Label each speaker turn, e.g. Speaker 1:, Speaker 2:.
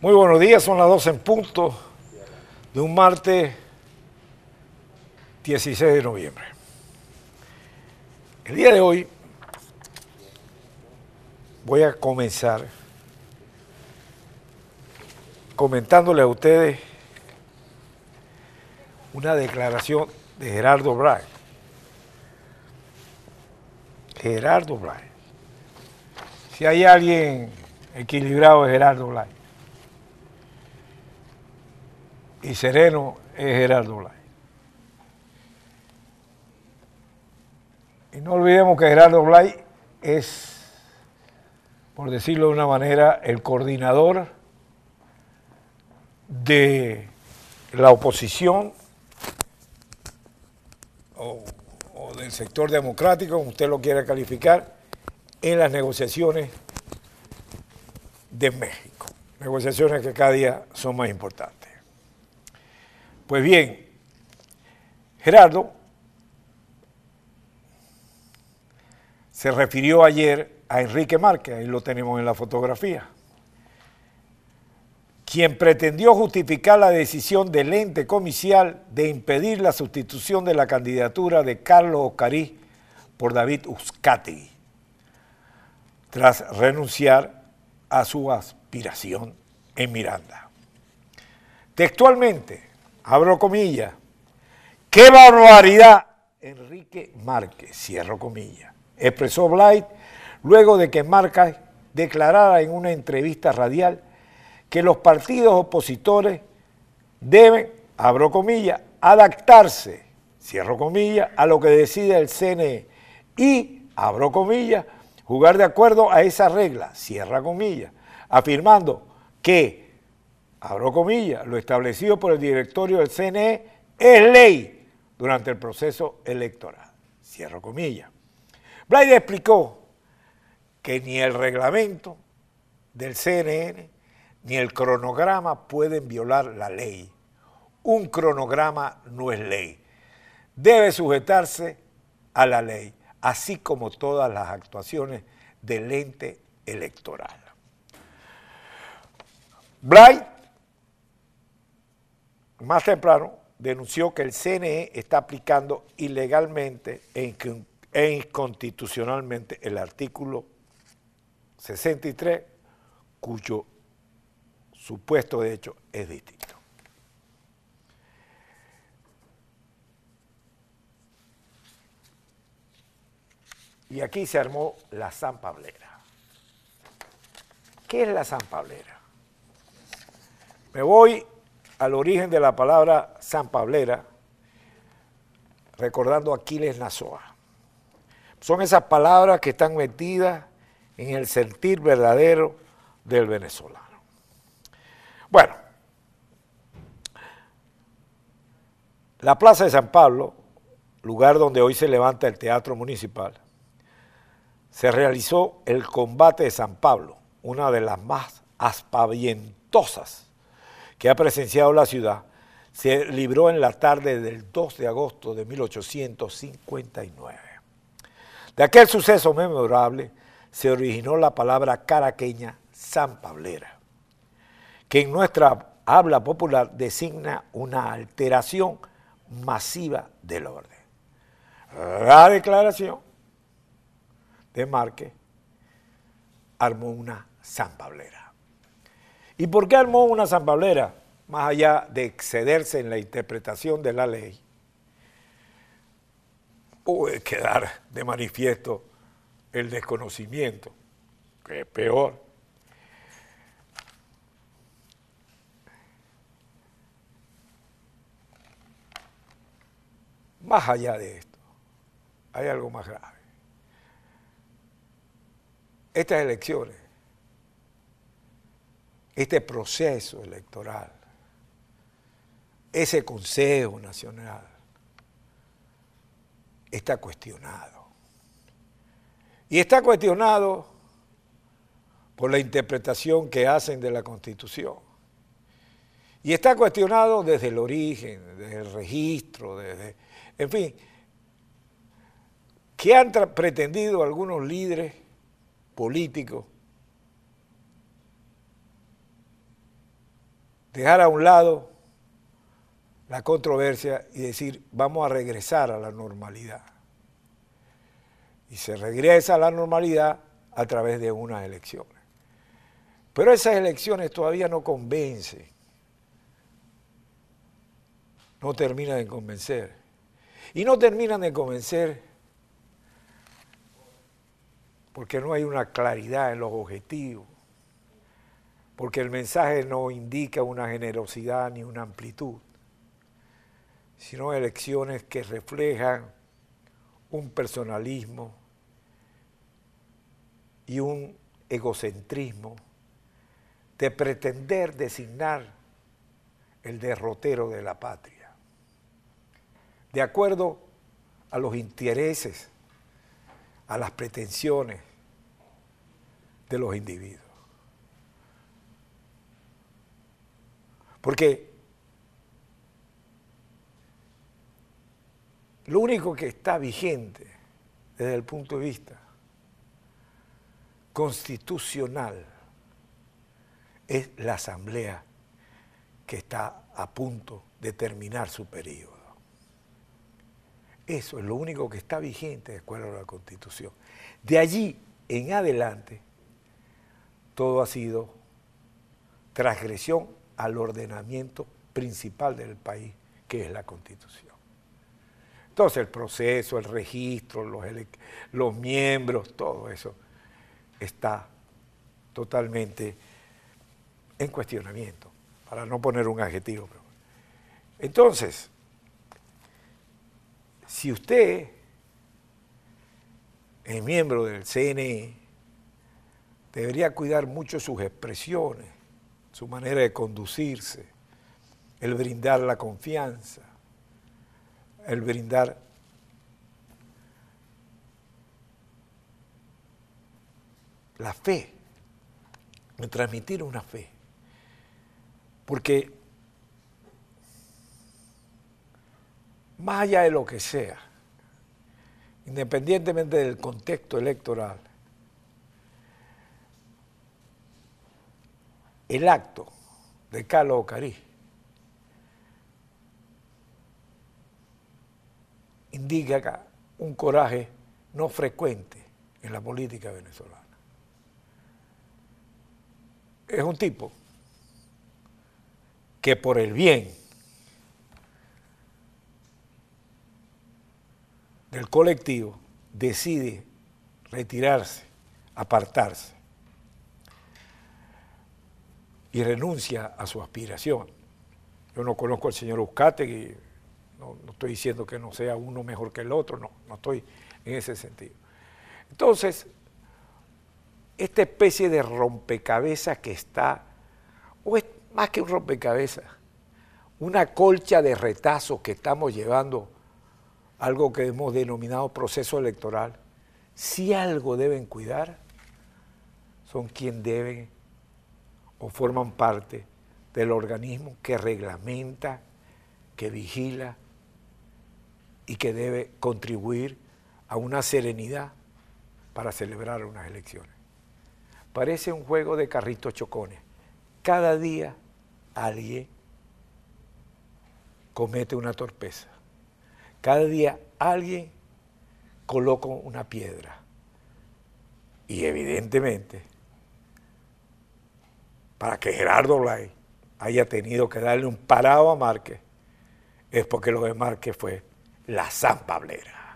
Speaker 1: Muy buenos días, son las 12 en punto de un martes 16 de noviembre. El día de hoy voy a comenzar comentándole a ustedes una declaración de Gerardo Bray. Gerardo Bray. Si hay alguien equilibrado es Gerardo Bray. Y sereno es Gerardo Bray. Y no olvidemos que Gerardo Blay es, por decirlo de una manera, el coordinador de la oposición o, del sector democrático, como usted lo quiera calificar, en las negociaciones de México. Negociaciones que cada día son más importantes. Pues bien, Gerardo se refirió ayer a Enrique Márquez, ahí lo tenemos en la fotografía, quien pretendió justificar la decisión del ente comicial de impedir la sustitución de la candidatura de Carlos Ocarí por David Uzcategui, tras renunciar a su aspiración en Miranda. Textualmente, abro ¡qué barbaridad! Enrique Márquez, cierro comillas, expresó Blight luego de que Márquez declarara en una entrevista radial que los partidos opositores deben, abro comillas, adaptarse, cierro comillas, a lo que decide el CNE y, abro comillas, jugar de acuerdo a esa regla, cierra comillas, afirmando que abro comillas, lo establecido por el directorio del CNE es ley durante el proceso electoral. Cierro comillas. Blade explicó que ni el reglamento del CNN ni el cronograma pueden violar la ley. Un cronograma no es ley. Debe sujetarse a la ley, así como todas las actuaciones del ente electoral. Bright más temprano denunció que el CNE está aplicando ilegalmente e inconstitucionalmente el artículo 63, cuyo supuesto de hecho es distinto. Y aquí se armó la San Pablera. ¿Qué es la San Pablera? Me voy al origen de la palabra San Pablera, recordando a Aquiles Nazoa. Son esas palabras que están metidas en el sentir verdadero del venezolano. Bueno, la Plaza de San Pablo, lugar donde hoy se levanta el Teatro Municipal, se realizó el combate de San Pablo, una de las más aspavientosas que ha presenciado la ciudad, se libró en la tarde del 2 de agosto de 1859. De aquel suceso memorable se originó la palabra caraqueña San Pablera, que en nuestra habla popular designa una alteración masiva del orden. La declaración de Márquez armó una San Pablera. ¿Y por qué armó una San Pablera? Más allá de excederse en la interpretación de la ley, puede quedar de manifiesto el desconocimiento, que es peor. Más allá de esto, hay algo más grave. Estas elecciones, este proceso electoral, ese Consejo Nacional, está cuestionado. Y está cuestionado por la interpretación que hacen de la Constitución. Y está cuestionado desde el origen, desde el registro, desde, en fin, que han pretendido algunos líderes políticos dejar a un lado la controversia y decir, vamos a regresar a la normalidad. Y se regresa a la normalidad a través de unas elecciones. Pero esas elecciones todavía no convencen, no terminan de convencer. Y no terminan de convencer porque no hay una claridad en los objetivos, porque el mensaje no indica una generosidad ni una amplitud, sino elecciones que reflejan un personalismo y un egocentrismo de pretender designar el derrotero de la patria, de acuerdo a los intereses, a las pretensiones de los individuos. Porque lo único que está vigente desde el punto de vista constitucional es la asamblea que está a punto de terminar su periodo. Eso es lo único que está vigente de acuerdo a la constitución. De allí en adelante, todo ha sido transgresión al ordenamiento principal del país, que es la constitución. Entonces el proceso, el registro, los, miembros, todo eso está totalmente en cuestionamiento, para no poner un adjetivo. Entonces, si usted es miembro del CNE, debería cuidar mucho sus expresiones, su manera de conducirse, el brindar la confianza, el brindar la fe, el transmitir una fe. Porque más allá de lo que sea, independientemente del contexto electoral, el acto de Carlos Ocarí indica un coraje no frecuente en la política venezolana. Es un tipo que por el bien del colectivo decide retirarse, apartarse y renuncia a su aspiración. Yo no conozco al señor Uzcategui, no, no estoy diciendo que no sea uno mejor que el otro, no, no estoy en ese sentido. Entonces, esta especie de rompecabezas que está, o es más que un rompecabezas, una colcha de retazos que estamos llevando, algo que hemos denominado proceso electoral, si algo deben cuidar, son quien deben o forman parte del organismo que reglamenta, que vigila y que debe contribuir a una serenidad para celebrar unas elecciones. Parece un juego de carritos chocones. Cada día alguien comete una torpeza. Cada día alguien coloca una piedra. Y evidentemente, para que Gerardo Blay haya tenido que darle un parado a Márquez, es porque lo de Márquez fue la zampablera.